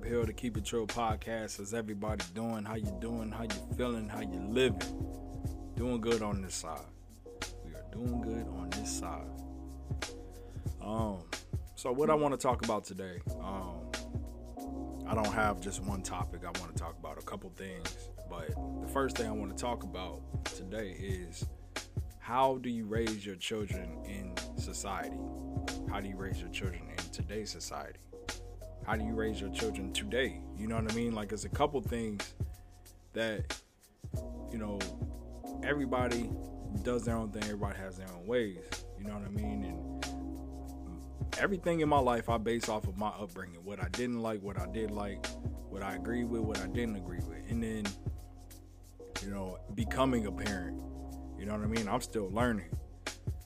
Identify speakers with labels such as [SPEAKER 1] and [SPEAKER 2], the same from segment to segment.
[SPEAKER 1] Herb Hill, the Keep It True podcast. How's everybody doing? How you doing? How you feeling? How you living? Doing good on this side. We are doing good on this side. Um, so what I want to talk about today, um, I don't have just one topic. I want to talk about a couple things. But the first thing I want to talk about today is how do you raise your children in society? How do you raise your children in today's society? How do you raise your children today? You know what I mean? Like, there's a couple things that, you know, everybody does their own thing, everybody has their own ways. You know what I mean? And everything in my life I base off of my upbringing what I didn't like, what I did like, what I agreed with, what I didn't agree with. And then, you know, becoming a parent. You know what I mean? I'm still learning.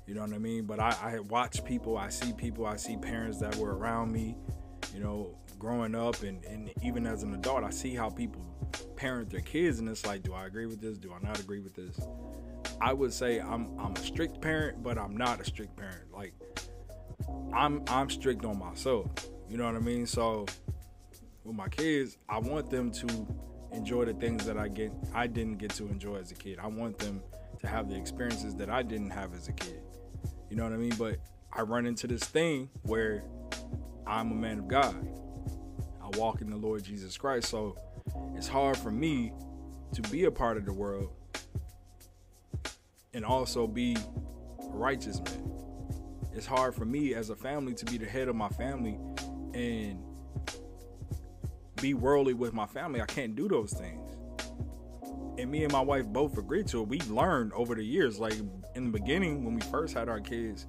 [SPEAKER 1] You know what I mean? But I, I watch people, I see people, I see parents that were around me, you know, growing up and, and even as an adult, I see how people parent their kids and it's like, do I agree with this? Do I not agree with this? I would say I'm I'm a strict parent, but I'm not a strict parent. Like I'm I'm strict on myself. You know what I mean? So with my kids, I want them to enjoy the things that I get I didn't get to enjoy as a kid. I want them to have the experiences that I didn't have as a kid. You know what I mean? But I run into this thing where I'm a man of God. I walk in the Lord Jesus Christ. So it's hard for me to be a part of the world and also be a righteous man. It's hard for me as a family to be the head of my family and be worldly with my family. I can't do those things. And me and my wife both agreed to it. We learned over the years. Like in the beginning, when we first had our kids,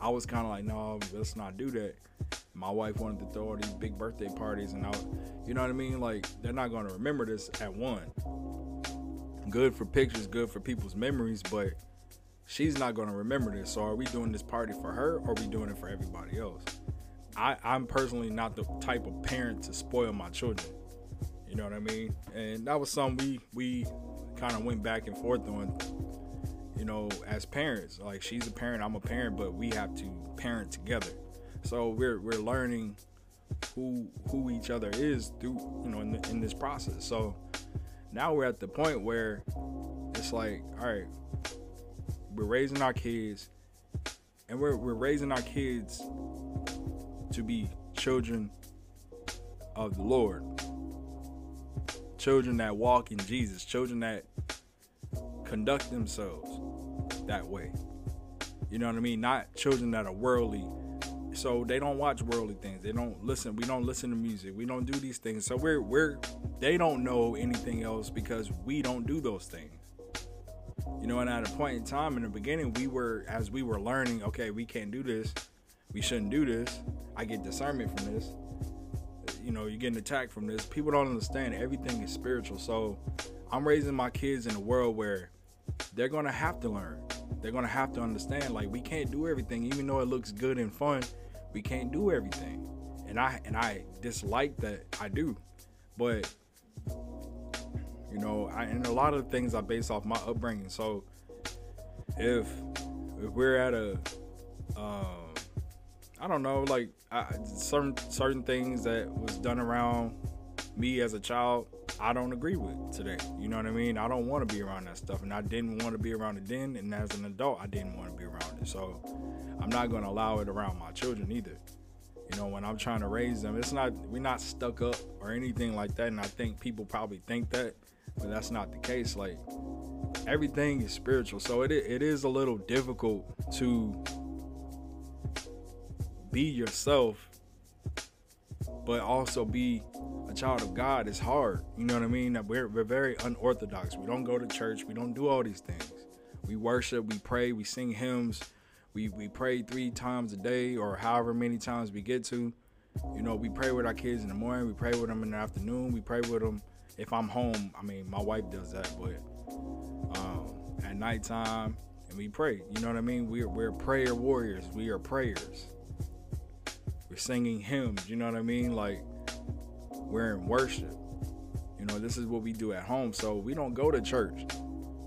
[SPEAKER 1] I was kind of like, no, let's not do that. My wife wanted to throw all these big birthday parties, and I, you know what I mean? Like they're not going to remember this at one. Good for pictures, good for people's memories, but she's not going to remember this. So are we doing this party for her, or are we doing it for everybody else? I, I'm personally not the type of parent to spoil my children. You know what I mean? And that was something we we kind of went back and forth on. You know, as parents, like she's a parent, I'm a parent, but we have to parent together. So we're we're learning who who each other is through you know in, the, in this process. So now we're at the point where it's like, all right, we're raising our kids, and we're we're raising our kids to be children of the Lord, children that walk in Jesus, children that conduct themselves that way. You know what I mean? Not children that are worldly. So they don't watch worldly things. They don't listen. We don't listen to music. We don't do these things. So we're we're they don't know anything else because we don't do those things. You know, and at a point in time in the beginning, we were as we were learning, okay, we can't do this. We shouldn't do this. I get discernment from this. You know, you're getting attacked from this. People don't understand everything is spiritual. So I'm raising my kids in a world where they're gonna have to learn. They're gonna have to understand like we can't do everything, even though it looks good and fun. We can't do everything, and I and I dislike that I do, but you know, I, and a lot of things I base off my upbringing. So if if we're at a um, I don't know, like I, certain certain things that was done around me as a child, I don't agree with today. You know what I mean? I don't want to be around that stuff, and I didn't want to be around it then. And as an adult, I didn't want to be around it. So I'm not going to allow it around my children either. You know, when I'm trying to raise them, it's not we're not stuck up or anything like that. And I think people probably think that, but that's not the case. Like everything is spiritual, so it it is a little difficult to be yourself, but also be child of God is hard. You know what I mean? We're, we're very unorthodox. We don't go to church. We don't do all these things. We worship, we pray, we sing hymns. We, we pray three times a day or however many times we get to. You know, we pray with our kids in the morning. We pray with them in the afternoon. We pray with them if I'm home. I mean, my wife does that, but um, at nighttime, and we pray. You know what I mean? We're, we're prayer warriors. We are prayers. We're singing hymns. You know what I mean? Like, we're in worship. You know, this is what we do at home. So we don't go to church.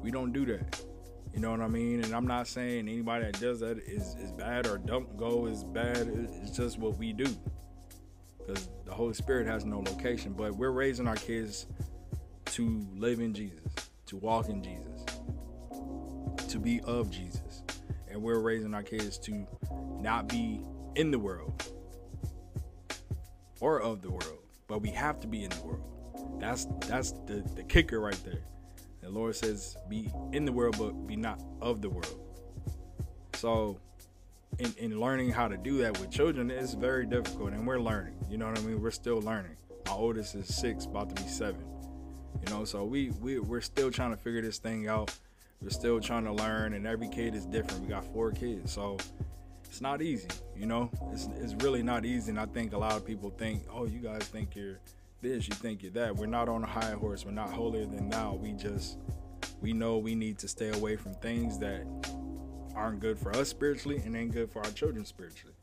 [SPEAKER 1] We don't do that. You know what I mean? And I'm not saying anybody that does that is, is bad or don't go is bad. It's just what we do. because the Holy Spirit has no location. But we're raising our kids to live in Jesus, to walk in Jesus, to be of Jesus. And we're raising our kids to not be in the world or of the world, but we have to be in the world. That's that's the, the kicker right there. The Lord says, be in the world, but be not of the world. So in, in learning how to do that with children, it's very difficult and we're learning. You know what I mean? We're still learning. My oldest is six, about to be seven. You know, so we, we we're still trying to figure this thing out. We're still trying to learn, and every kid is different. We got four kids, so it's not easy. You know, it's it's really not easy. And I think a lot of people think, oh, you guys think you're this, you think you're that. We're not on a high horse. We're not holier than thou. We just we know we need to stay away from things that aren't good for us spiritually and ain't good for our children spiritually.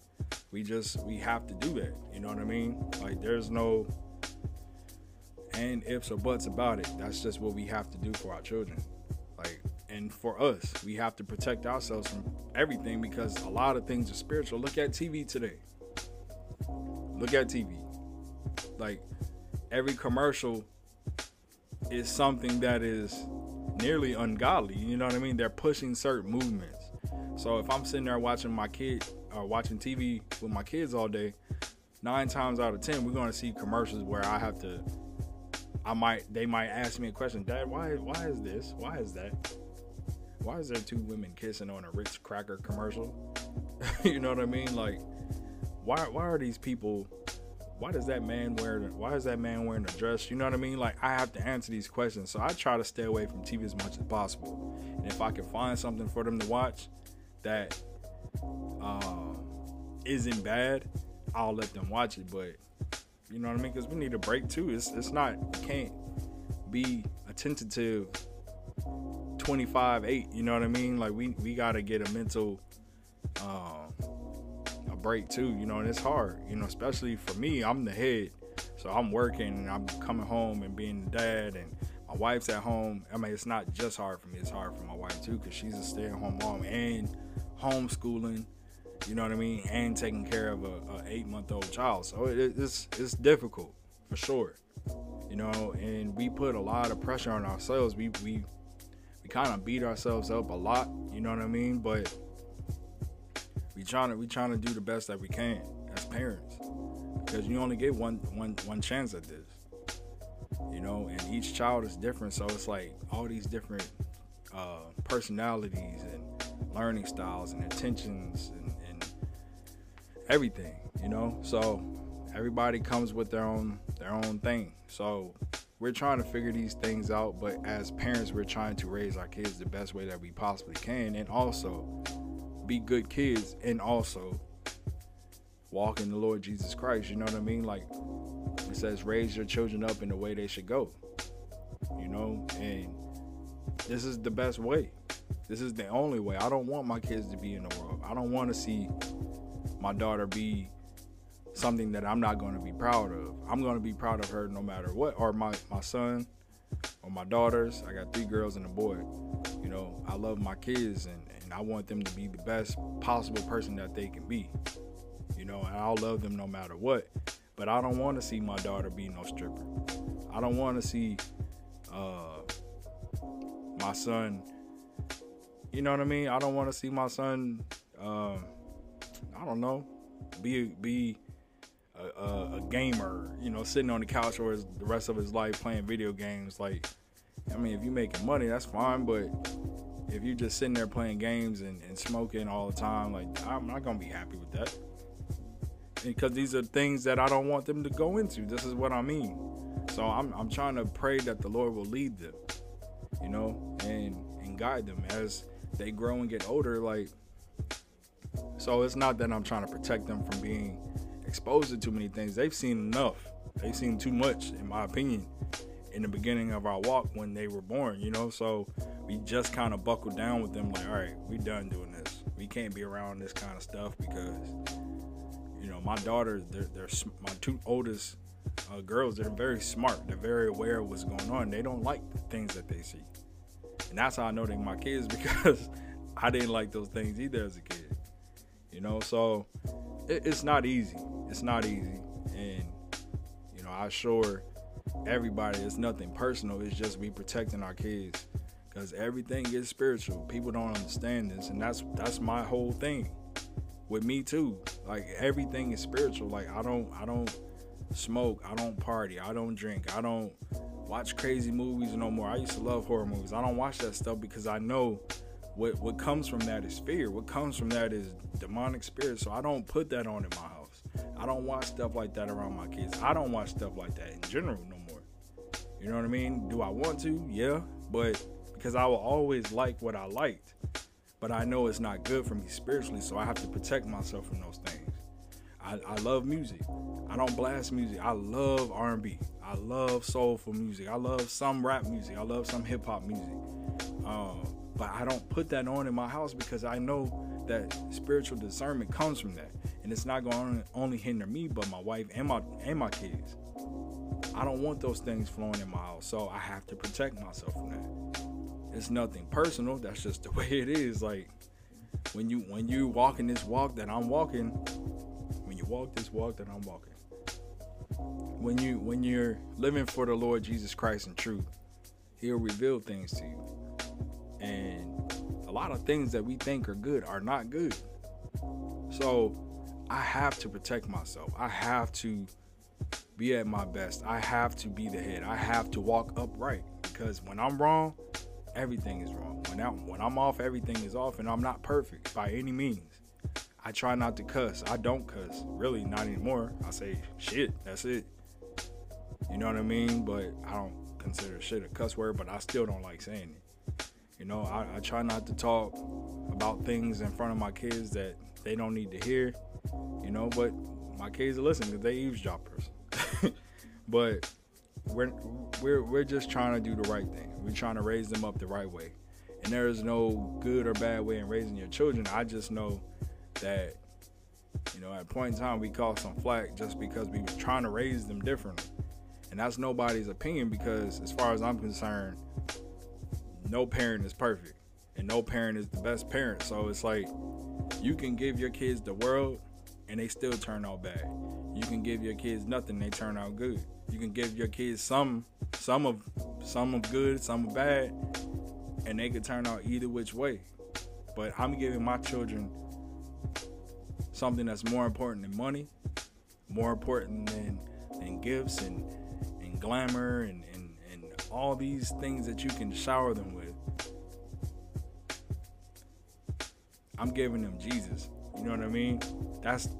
[SPEAKER 1] We just we have to do that. You know what I mean? Like there's no and ifs or buts about it. That's just what we have to do for our children. And for us, we have to protect ourselves from everything because a lot of things are spiritual. Look at TV today. Look at TV. Like, every commercial is something that is nearly ungodly. You know what I mean? They're pushing certain movements. So if I'm sitting there watching my kid or uh, watching TV with my kids all day, nine times out of ten, we're going to see commercials where I have to I might they might ask me a question, Dad, why why is this? Why is that? Why is there two women kissing on a Ritz cracker commercial? you know what I mean? Like why why are these people why does that man wear why is that man wearing a dress? You know what I mean? Like I have to answer these questions. So I try to stay away from TV as much as possible. And if I can find something for them to watch that um, isn't bad, I'll let them watch it. But you know what I mean? Because we need a break too. It's it's not you can't be attentive 25 8 you know what i mean like we we gotta get a mental um a break too you know and it's hard you know especially for me i'm the head so i'm working and i'm coming home and being the dad and my wife's at home i mean it's not just hard for me it's hard for my wife too because she's a stay-at-home mom and homeschooling you know what I mean, and taking care of a, a eight month old child. So it, it's it's difficult for sure, you know. And we put a lot of pressure on ourselves. We we kind of beat ourselves up a lot. You know what I mean? But we trying to we trying to do the best that we can as parents because you only get one one one chance at this. You know, and each child is different, so it's like all these different uh, personalities and learning styles and intentions and everything, you know. So everybody comes with their own their own thing. So we're trying to figure these things out, but as parents, we're trying to raise our kids the best way that we possibly can, and also be good kids, and also walk in the Lord Jesus Christ. You know what I mean? Like it says, raise your children up in the way they should go. You know, and this is the best way. This is the only way. I don't want my kids to be in the world. I don't want to see my daughter be something that I'm not going to be proud of. I'm going to be proud of her no matter what, or my, my son, or my daughters. I got three girls and a boy. You know, I love my kids and, and I want them to be the best possible person that they can be. You know, and I'll love them no matter what. But I don't want to see my daughter be no stripper. I don't want to see uh, my son. You know what I mean? I don't want to see my son. Um, I don't know, be be a, a, gamer, you know, sitting on the couch for his, the rest of his life playing video games. Like, I mean, if you're making money, that's fine, but if you're just sitting there playing games and, and smoking all the time, like, I'm not gonna be happy with that. Because these are things that I don't want them to go into. This is what I mean. So I'm, I'm trying to pray that the Lord will lead them, you know, and and guide them as they grow and get older. Like so it's not that I'm trying to protect them from being exposed to too many things. They've seen enough. They've seen too much, in my opinion, in the beginning of our walk when they were born, you know? So we just kind of buckled down with them, like, all right, we done doing this. We can't be around this kind of stuff because, you know, my daughters, they're, they're my two oldest uh, girls, they're very smart. They're very aware of what's going on. They don't like the things that they see. And that's how I know they're my kids because I didn't like those things either as a kid you know. So it, it's not easy. It's not easy, and you know, I assure everybody it's nothing personal. It's just we protecting our kids because everything is spiritual. People don't understand this, and that's that's my whole thing with me too. Like everything is spiritual. Like I don't I don't smoke, I don't party, I don't drink, I don't watch crazy movies no more. I used to love horror movies. I don't watch that stuff because I know what what comes from that is fear. What comes from that is demonic spirit. So I don't put that on in my. I don't watch stuff like that around my kids. I don't watch stuff like that in general no more. You know what I mean? Do I want to? Yeah, but because I will always like what I liked, but I know it's not good for me spiritually, so I have to protect myself from those things. I, I love music. I don't blast music. I love R&B. I love soulful music. I love some rap music. I love some hip hop music. Um, but I don't put that on in my house because I know that spiritual discernment comes from that, and it's not going to only hinder me, but my wife and my and my kids. I don't want those things flowing in my house, so I have to protect myself from that. It's nothing personal. That's just the way it is. Like when you when you walking this walk that I'm walking, when you walk this walk that I'm walking, when you when you're living for the Lord Jesus Christ in truth, He'll reveal things to you. And a lot of things that we think are good are not good. So I have to protect myself. I have to be at my best. I have to be the head. I have to walk upright because when I'm wrong, everything is wrong. When I'm when I'm off, everything is off, and I'm not perfect by any means. I try not to cuss. I don't cuss. Really, not anymore. I say shit. That's it. You know what I mean? But I don't consider shit a cuss word, but I still don't like saying it. You know, I, I try not to talk about things in front of my kids that they don't need to hear. You know, but my kids are listening because they eavesdroppers. but we're we're we're just trying to do the right thing. We're trying to raise them up the right way. And there is no good or bad way in raising your children. I just know that you know at a point in time we caught some flack just because we was trying to raise them differently and that's nobody's opinion because as far as i'm concerned no parent is perfect and no parent is the best parent so it's like you can give your kids the world and they still turn out bad you can give your kids nothing they turn out good you can give your kids some some of some of good some of bad and they could turn out either which way but i'm giving my children something that's more important than money, more important than, than gifts and, and glamour and, and, and all these things that you can shower them with. I'm giving them Jesus. You know what I mean? That's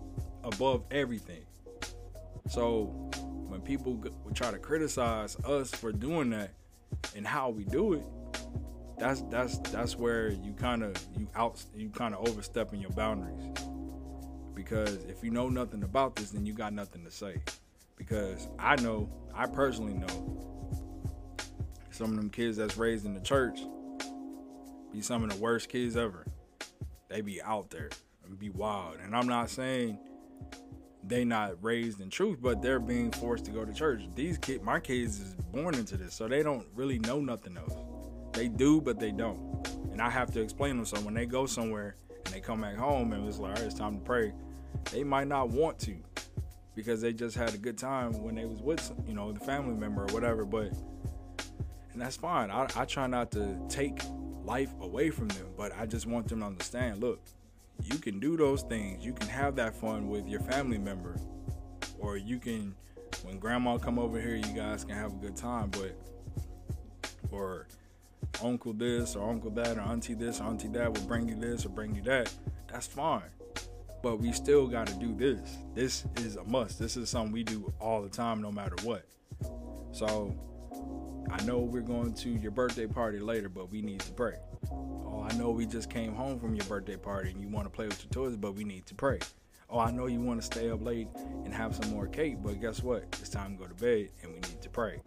[SPEAKER 1] above everything. So when people try to criticize us for doing that and how we do it, that's that's that's where you kind of you out you kind of overstepping your boundaries because if you know nothing about this, then you got nothing to say. Because I know, I personally know, some of them kids that's raised in the church be some of the worst kids ever. They be out there and be wild. And I'm not saying they not raised in truth, but they're being forced to go to church. These kids, my kids is born into this, so they don't really know nothing else. They do, but they don't. And I have to explain them. So when they go somewhere and they come back home and it's like, all right, it's time to pray, they might not want to because they just had a good time when they was with you know the family member or whatever but and that's fine I, I try not to take life away from them but i just want them to understand look you can do those things you can have that fun with your family member or you can when grandma come over here you guys can have a good time but or uncle this or uncle that or auntie this or auntie that will bring you this or bring you that that's fine but we still got to do this. This is a must. This is something we do all the time, no matter what. So I know we're going to your birthday party later, but we need to pray. Oh, I know we just came home from your birthday party and you want to play with your toys, but we need to pray. Oh, I know you want to stay up late and have some more cake, but guess what? It's time to go to bed and we need to pray.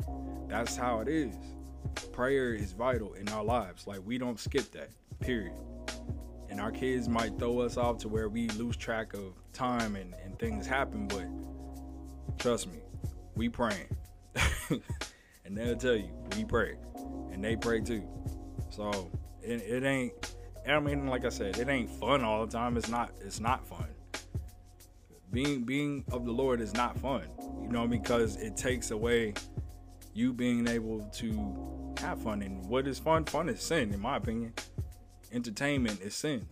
[SPEAKER 1] That's how it is. Prayer is vital in our lives. Like we don't skip that. Period and our kids might throw us off to where we lose track of time and, and things happen but trust me we praying and they'll tell you we pray and they pray too so it, it ain't i mean like i said it ain't fun all the time it's not it's not fun being being of the Lord is not fun. You know, because it takes away you being able to have fun. And what is fun? Fun is sin, in my opinion. Entertainment is sin.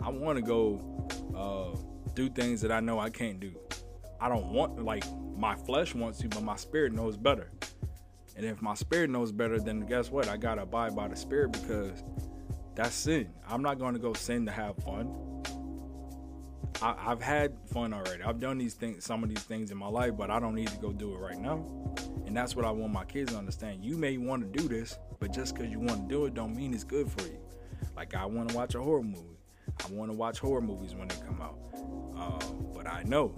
[SPEAKER 1] I want to go uh, do things that I know I can't do. I don't want like my flesh wants to, but my spirit knows better. And if my spirit knows better, then guess what? I gotta abide by the spirit because that's sin. I'm not gonna go sin to have fun. I, have had fun already. I've done these things, some of these things in my life, but I don't need to go do it right now. And that's what I want my kids to understand. You may want to do this, but just because you want to do it, don't mean it's good for you. Like I want to watch a horror movie. I want to watch horror movies when they come out. Uh, but I know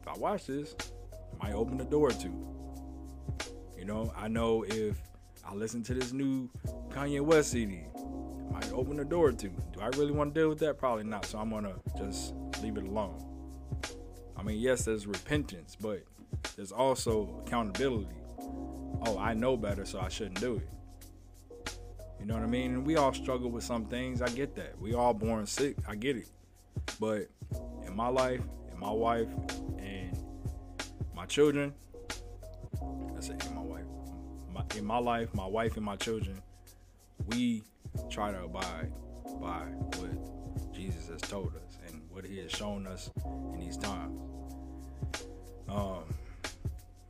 [SPEAKER 1] if I watch this, it might open the door to. You know, I know if I listen to this new Kanye West CD, it might open the door to. Do I really want to deal with that? Probably not. So I'm gonna just leave it alone. I mean, yes, there's repentance, but there's also accountability. Oh, I know better, so I shouldn't do it. You know what I mean? And we all struggle with some things. I get that. We all born sick. I get it. But in my life, in my wife, and my children, I say in my wife, my, in my life, my wife and my children, we try to abide by what Jesus has told us and what He has shown us in these times. Um,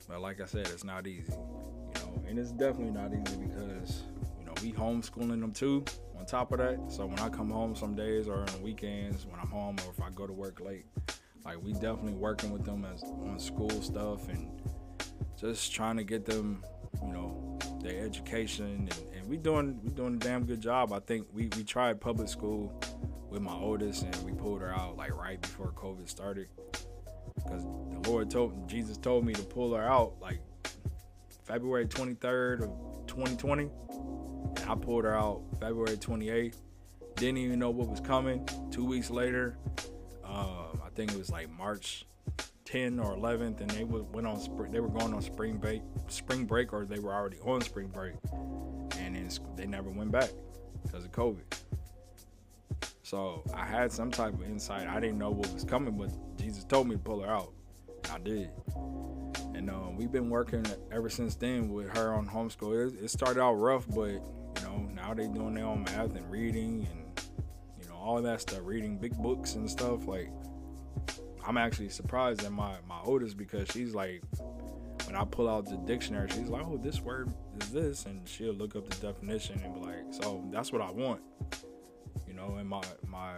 [SPEAKER 1] but like I said, it's not easy, you know, and it's definitely not easy because you know we homeschooling them too. On top of that, so when I come home some days or on weekends when I'm home or if I go to work late, like we definitely working with them as on school stuff and just trying to get them, you know, their education and, and we doing we doing a damn good job. I think we we tried public school with my oldest and we pulled her out like right before COVID started because the Lord told Jesus told me to pull her out like February 23rd of 2020 I pulled her out February 28th. Didn't even know what was coming. Two weeks later, um, I think it was like March 10 or 11th, and they went on spring. They were going on spring break, spring break, or they were already on spring break, and then they never went back because of COVID. So I had some type of insight. I didn't know what was coming, but Jesus told me to pull her out. I did. And um, we've been working ever since then with her on homeschool. It, it started out rough, but you know, now they doing their own math and reading and you know all that stuff, reading big books and stuff. Like I'm actually surprised at my my oldest because she's like, when I pull out the dictionary, she's like, oh, this word is this, and she'll look up the definition and be like, so that's what I want, you know. And my my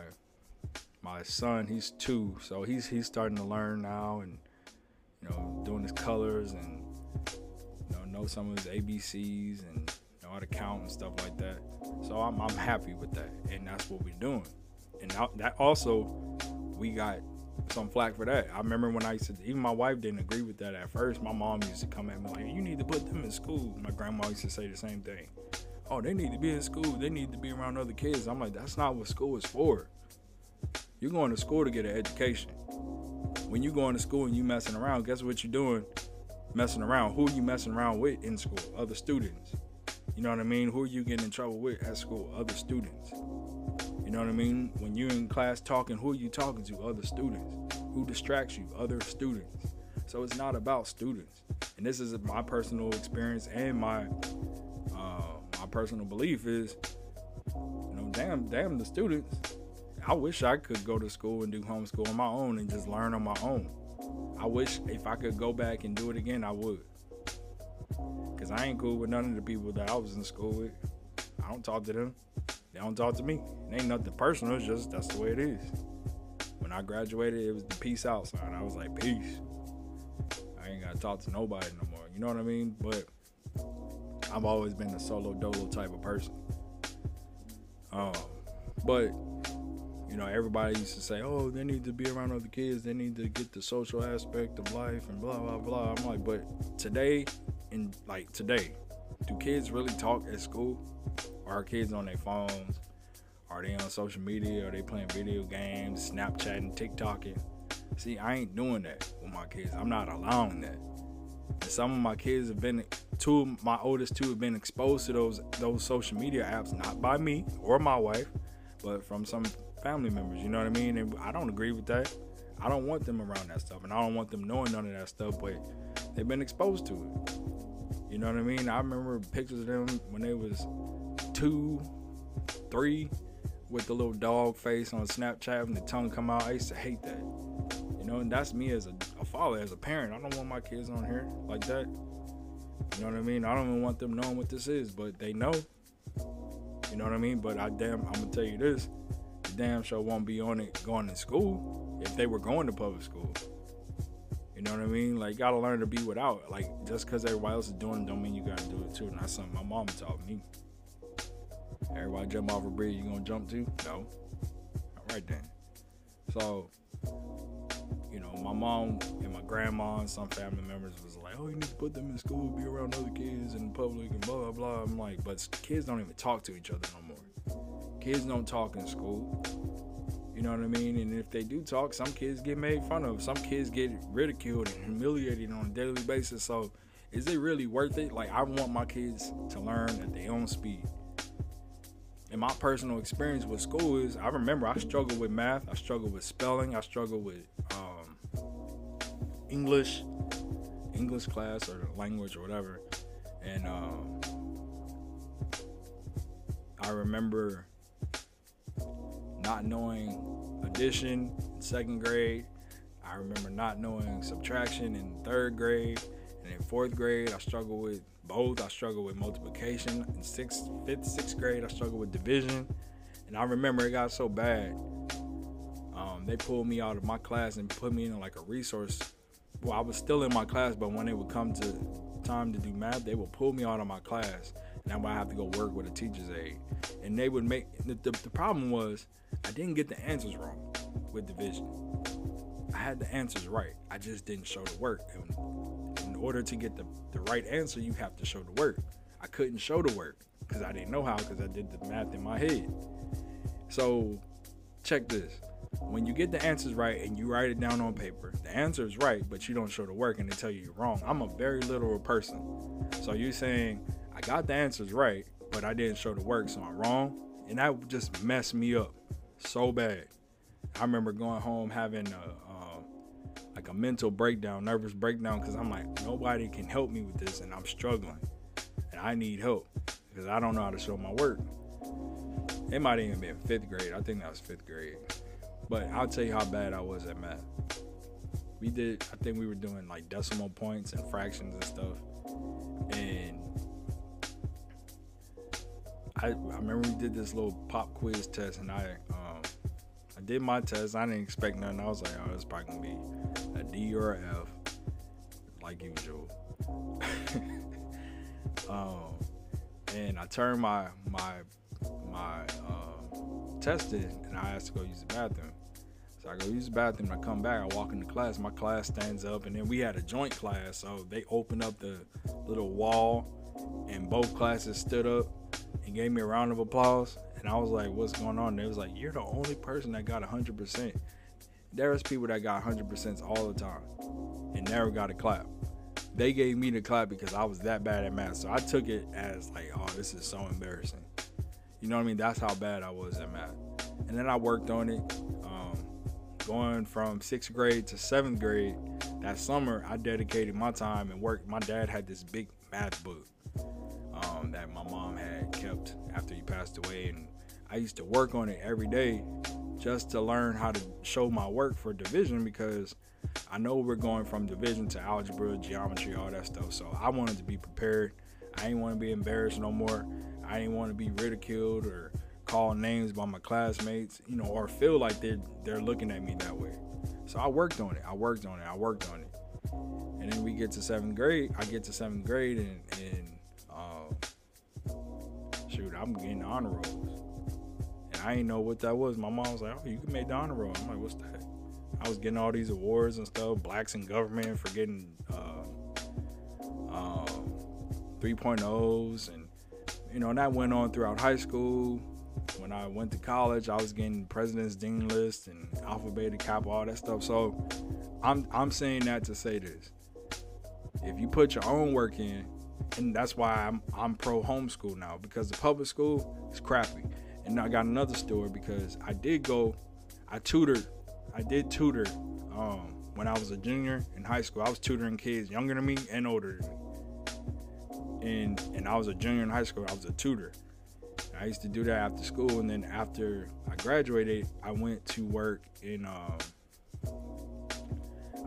[SPEAKER 1] my son, he's two, so he's he's starting to learn now and you know doing his colors and you know know some of his ABCs and know how to count and stuff like that. So I'm, I'm happy with that, and that's what we're doing. And now that also, we got some flack for that. I remember when I used to, even my wife didn't agree with that at first. My mom used to come at me like, "You need to put them in school." My grandma used to say the same thing. Oh, they need to be in school. They need to be around other kids. I'm like, that's not what school is for. You're going to school to get an education. When you're going to school and you messing around, guess what you're doing? Messing around. Who are you messing around with in school? Other students. You know what I mean? Who are you getting in trouble with at school? Other students. You know what I mean? When you're in class talking, who are you talking to? Other students. Who distracts you? Other students. So it's not about students. And this is my personal experience and my uh, my personal belief is, you know, damn, damn the students. I wish I could go to school and do homeschool on my own and just learn on my own. I wish if I could go back and do it again, I would. Cause I ain't cool with none of the people that I was in school with. I don't talk to them. They don't talk to me. It ain't nothing personal. It's just that's the way it is. When I graduated, it was the peace out sign. I was like, peace. I ain't gotta talk to nobody no more. You know what I mean? But I've always been a solo dolo type of person. Um, but you know, everybody used to say, "Oh, they need to be around other kids. They need to get the social aspect of life and blah blah blah." I'm like, but today in like today, do kids really talk at school? Are kids on their phones? Are they on social media? Are they playing video games, Snapchatting, TikToking? See, I ain't doing that with my kids. I'm not allowing that. And some of my kids have been two of my oldest two have been exposed to those those social media apps, not by me or my wife, but from some family members. You know what I mean? And I don't agree with that. I don't want them around that stuff, and I don't want them knowing none of that stuff. But they've been exposed to it. You know what I mean? I remember pictures of them when they was two, three, with the little dog face on Snapchat and the tongue come out. I used to hate that. You know, and that's me as a, a father, as a parent. I don't want my kids on here like that. You know what I mean? I don't even want them knowing what this is, but they know. You know what I mean? But I damn, I'm gonna tell you this: the damn show won't be on it going to school if they were going to public school. You know what I mean? Like, you gotta learn to be without. Like, just because everybody else is doing it, don't mean you gotta do it too. And that's something my mom taught me. Everybody jump off a bridge, you gonna jump too? No. All right then. So, you know, my mom and my grandma and some family members was like, "Oh, you need to put them in school, be around other kids in public, and blah blah blah." I'm like, but kids don't even talk to each other no more. Kids don't talk in school. You know what I mean? And if they do talk, some kids get made fun of. Some kids get ridiculed and humiliated on a daily basis. So, is it really worth it? Like, I want my kids to learn at their own speed. And my personal experience with school is I remember I struggled with math, I struggled with spelling, I struggled with um, English, English class or language or whatever. And um, I remember not knowing addition in second grade. I remember not knowing subtraction in third grade. And in fourth grade, I struggled with both. I struggled with multiplication. In sixth, fifth, sixth grade, I struggled with division. And I remember it got so bad. Um, they pulled me out of my class and put me in like a resource. Well, I was still in my class, but when it would come to time to do math, they would pull me out of my class and I have to go work with a teacher's aide. And they would make the, the, the problem was I didn't get the answers wrong with division. I had the answers right. I just didn't show the work. And in order to get the, the right answer, you have to show the work. I couldn't show the work because I didn't know how because I did the math in my head. So check this. When you get the answers right and you write it down on paper, the answer is right, but you don't show the work and they tell you you're wrong. I'm a very literal person. So you're saying I got the answers right, but I didn't show the work, so I'm wrong. And that just messed me up so bad. I remember going home having a, uh, like a mental breakdown, nervous breakdown, because I'm like, nobody can help me with this, and I'm struggling, and I need help because I don't know how to show my work. It might even been fifth grade. I think that was fifth grade. But I'll tell you how bad I was at math. We did, I think we were doing like decimal points and fractions and stuff. And I, I remember we did this little pop quiz test, and I um, I did my test. I didn't expect nothing. I was like, oh, it's probably gonna be a D or a F, like usual. um, and I turned my my my uh, test in, and I asked to go use the bathroom. So I go use the bathroom. And I come back. I walk into class. My class stands up, and then we had a joint class, so they opened up the little wall, and both classes stood up and gave me a round of applause. And I was like, "What's going on?" And it was like, "You're the only person that got 100%." There was people that got 100% all the time and never got a clap. They gave me the clap because I was that bad at math. So I took it as like, "Oh, this is so embarrassing." You know what I mean? That's how bad I was at math. And then I worked on it. Um, going from sixth grade to seventh grade, that summer I dedicated my time and worked. My dad had this big math book um, that my mom had kept after he passed away, and I used to work on it every day just to learn how to show my work for division because I know we're going from division to algebra, geometry, all that stuff. So I wanted to be prepared. I didn't want to be embarrassed no more. I didn't want to be ridiculed or called names by my classmates, you know, or feel like they're they're looking at me that way. So I worked on it. I worked on it. I worked on it. And then we get to seventh grade. I get to seventh grade and, and I'm getting honor rolls. And I didn't know what that was. My mom was like, oh, you can make the honor roll. I'm like, what's that? I was getting all these awards and stuff, blacks in government for getting uh, um, 3.0s. And, you know, and that went on throughout high school. When I went to college, I was getting president's dean list and alpha beta kappa, all that stuff. So I'm, I'm saying that to say this. If you put your own work in, and that's why I'm I'm pro homeschool now because the public school is crappy. And I got another story because I did go, I tutored, I did tutor um, when I was a junior in high school. I was tutoring kids younger than me and older than me. And and I was a junior in high school. I was a tutor. I used to do that after school, and then after I graduated, I went to work in. Um,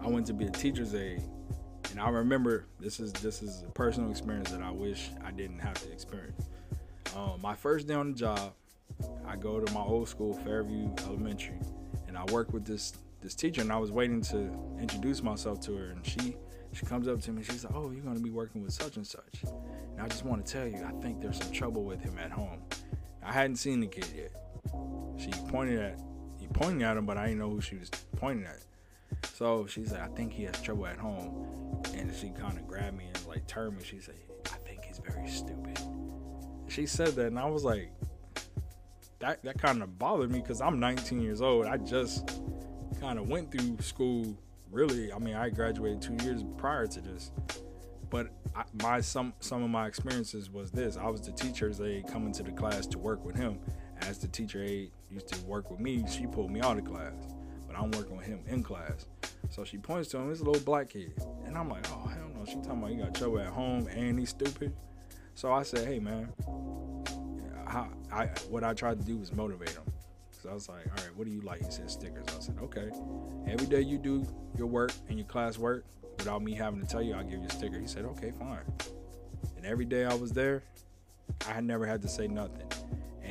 [SPEAKER 1] I went to be a teacher's aide, and I remember this is this is a personal experience that I wish I didn't have to experience. Um, my first day on the job, I go to my old school, Fairview Elementary, and I work with this this teacher, and I was waiting to introduce myself to her, and she she comes up to me, she's like, "Oh, you're gonna be working with such and such," and I just want to tell you, I think there's some trouble with him at home. I hadn't seen the kid yet. She pointed at he pointed at him, but I didn't know who she was pointing at. So she's like, I think he has trouble at home. And she kind of grabbed me and like turned me. She said, I think he's very stupid. She said that, and I was like, that that kind of bothered me because I'm 19 years old. I just kind of went through school. Really, I mean, I graduated two years prior to this, but I, my some some of my experiences was this: I was the teacher's aide coming to the class to work with him. As the teacher aide used to work with me, she pulled me out of class but I'm working with him in class. So she points to him, it's a little black kid. And I'm like, oh, hell no. She talking about he got trouble at home and he's stupid. So I said, hey, man, how, I, what I tried to do was motivate him. So I was like, all right, what do you like? He said stickers. I said, okay. Every day you do your work and your class work without me having to tell you, I'll give you a sticker. He said, okay, fine. And every day I was there, I had never had to say nothing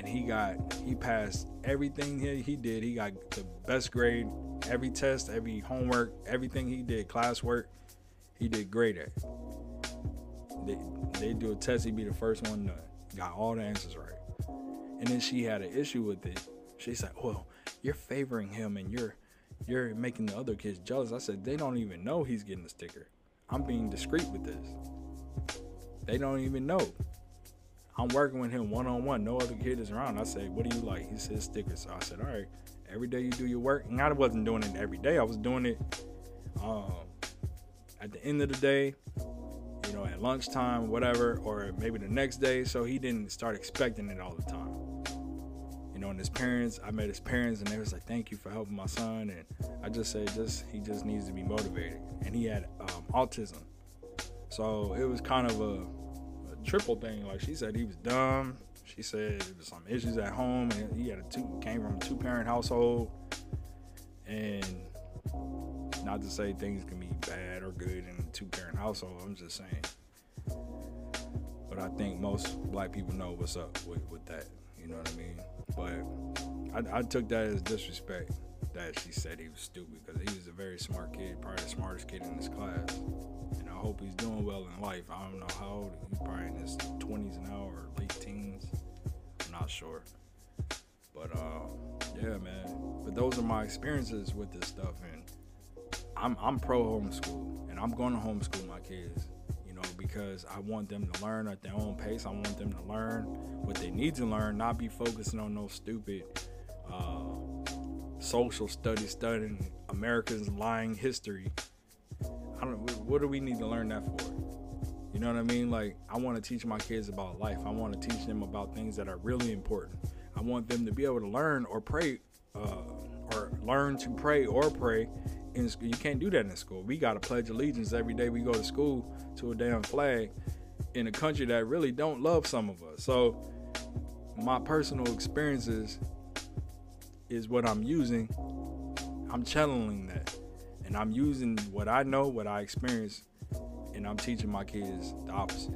[SPEAKER 1] and he got he passed everything he, he did. He got the best grade, every test, every homework, everything he did, classwork, he did great at. They they do a test, he'd be the first one to got all the answers right. And then she had an issue with it. She said, "Well, you're favoring him, and you're you're making the other kids jealous." I said, "They don't even know he's getting the sticker. I'm being discreet with this. They don't even know." I'm working with him one on one. No other kid is around. I say, what do you like? He says stickers. So I said, all right. Every day you do your work. And I wasn't doing it every day. I was doing it um, at the end of the day, you know, at lunchtime, whatever, or maybe the next day. So he didn't start expecting it all the time. You know, and his parents, I met his parents, and they was like, "Thank you for helping my son." And I just said, just he just needs to be motivated, and he had um, autism, so it was kind of a triple thing. Like she said, he was dumb. She said there was some issues at home, and he had a two came from a two parent household. And not to say things can be bad or good in a two parent household. I'm just saying. But I think most black people know what's up with, with that. You know what I mean? But I, I took that as disrespect that she said he was stupid because he was a very smart kid, probably the smartest kid in his class And I hope he's doing well in life. I don't know how old he's probably in his 20s now or late teens. I'm not sure. But uh, yeah, man. But those are my experiences with this stuff, and I'm I'm pro homeschool, and I'm going to homeschool my kids. You know, because I want them to learn at their own pace. I want them to learn what they need to learn, not be focusing on those stupid social studies, studying America's lying history I don't. What do we need to learn that for? You know what I mean? Like, I want to teach my kids about life. I want to teach them about things that are really important. I want them to be able to learn or pray, uh, or learn to pray or pray. In school. You can't do that in school. We got to pledge allegiance every day we go to school to a damn flag in a country that really don't love some of us. So, my personal experiences is what I'm using. I'm channeling that and I'm using what I know, what I experience, and I'm teaching my kids the opposite.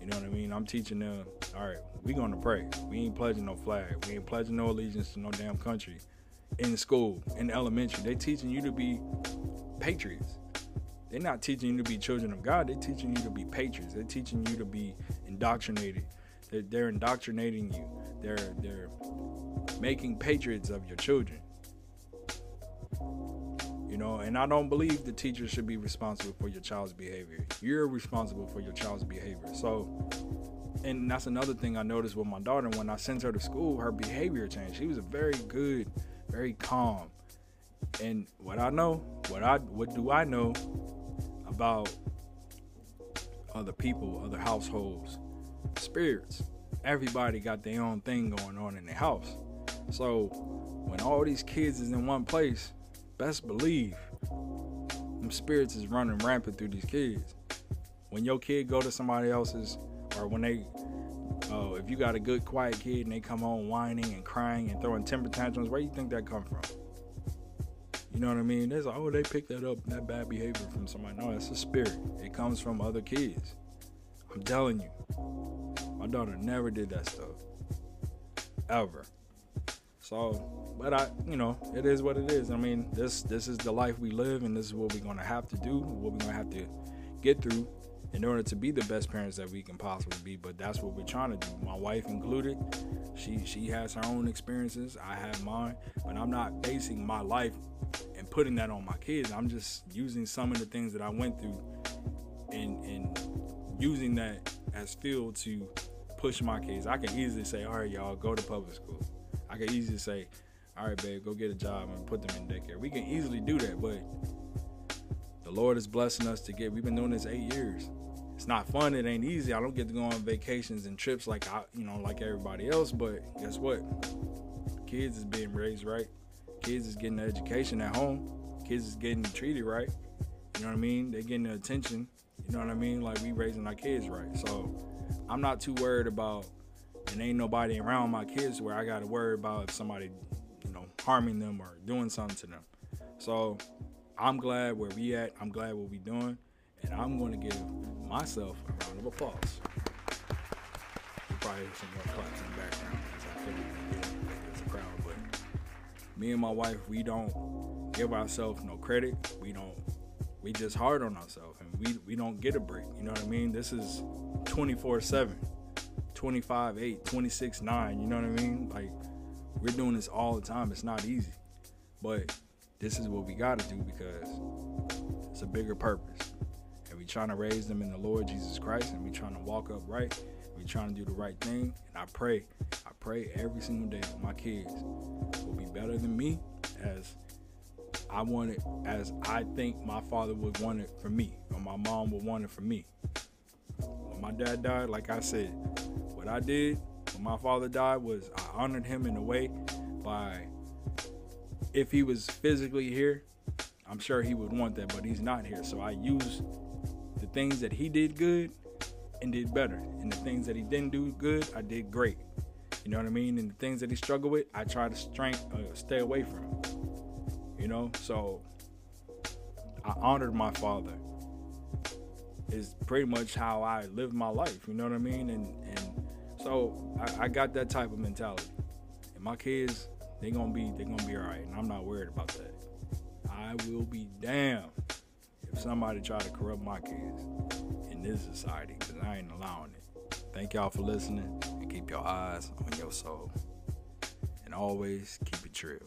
[SPEAKER 1] You know what I mean? I'm teaching them, all right, we gonna pray. We ain't pledging no flag. We ain't pledging no allegiance to no damn country. In school, in elementary, they teaching you to be patriots. They're not teaching you to be children of God. They're teaching you to be patriots. They're teaching you to be indoctrinated. They're, they're indoctrinating you. They're they're making patriots of your children. You know, and I don't believe the teacher should be responsible for your child's behavior. You're responsible for your child's behavior. So, and that's another thing I noticed with my daughter. When I sent her to school, her behavior changed. She was a very good, very calm. And what I know, what I what do I know about other people, other households, spirits? Everybody got their own thing going on in their house. So when all these kids is in one place, best believe them spirits is running rampant through these kids. When your kid go to somebody else's, or when they, oh, if you got a good quiet kid and they come home whining and crying and throwing temper tantrums, where do you think that come from? You know what I mean? There's like, oh, they picked that up, that bad behavior from somebody. No, that's a spirit. It comes from other kids. I'm telling you. My daughter never did that stuff. Ever. So, but I, you know, it is what it is. I mean, this this is the life we live, and this is what we're gonna have to do, what we're gonna have to get through in order to be the best parents that we can possibly be. But that's what we're trying to do. My wife included. She she has her own experiences. I have mine, but I'm not basing my life and putting that on my kids. I'm just using some of the things that I went through and and using that as fuel to push my kids. I can easily say, all right, y'all, go to public school. I can easily say, all right, babe, go get a job and put them in daycare. We can easily do that, but the Lord is blessing us to get. We've been doing this eight years. It's not fun. It ain't easy. I don't get to go on vacations and trips like I, you know, like everybody else. But guess what? Kids is being raised right. Kids is getting the education at home. Kids is getting treated right. You know what I mean? They're getting the attention. You know what I mean? Like we raising our kids right. So I'm not too worried about and ain't nobody around my kids where I gotta worry about if somebody, you know, harming them or doing something to them. So I'm glad where we at. I'm glad what we doing. And I'm gonna give myself a round of applause. You probably hear some more claps in the background I a crowd, but me and my wife, we don't give ourselves no credit. We don't we just hard on ourselves and we we don't get a break. You know what I mean? This is 24/7, 25 8, 26 9. You know what I mean? Like we're doing this all the time. It's not easy, but this is what we got to do because it's a bigger purpose. And we trying to raise them in the Lord Jesus Christ, and we trying to walk upright. We trying to do the right thing. And I pray, I pray every single day that my kids will be better than me as I want it as I think my father would want it for me, or my mom would want it for me. My dad died, like I said, what I did when my father died was I honored him in a way by if he was physically here, I'm sure he would want that, but he's not here. So I used the things that he did good and did better. And the things that he didn't do good, I did great. You know what I mean? And the things that he struggled with, I try to strength, uh, stay away from. You know, so I honored my father. Is pretty much how I live my life. You know what I mean? And and so I, I got that type of mentality. And my kids, they gonna be they gonna be all right, and I'm not worried about that. I will be damned if somebody try to corrupt my kids in this society, because I ain't allowing it. Thank y'all for listening, and keep your eyes on your soul. And always keep it true.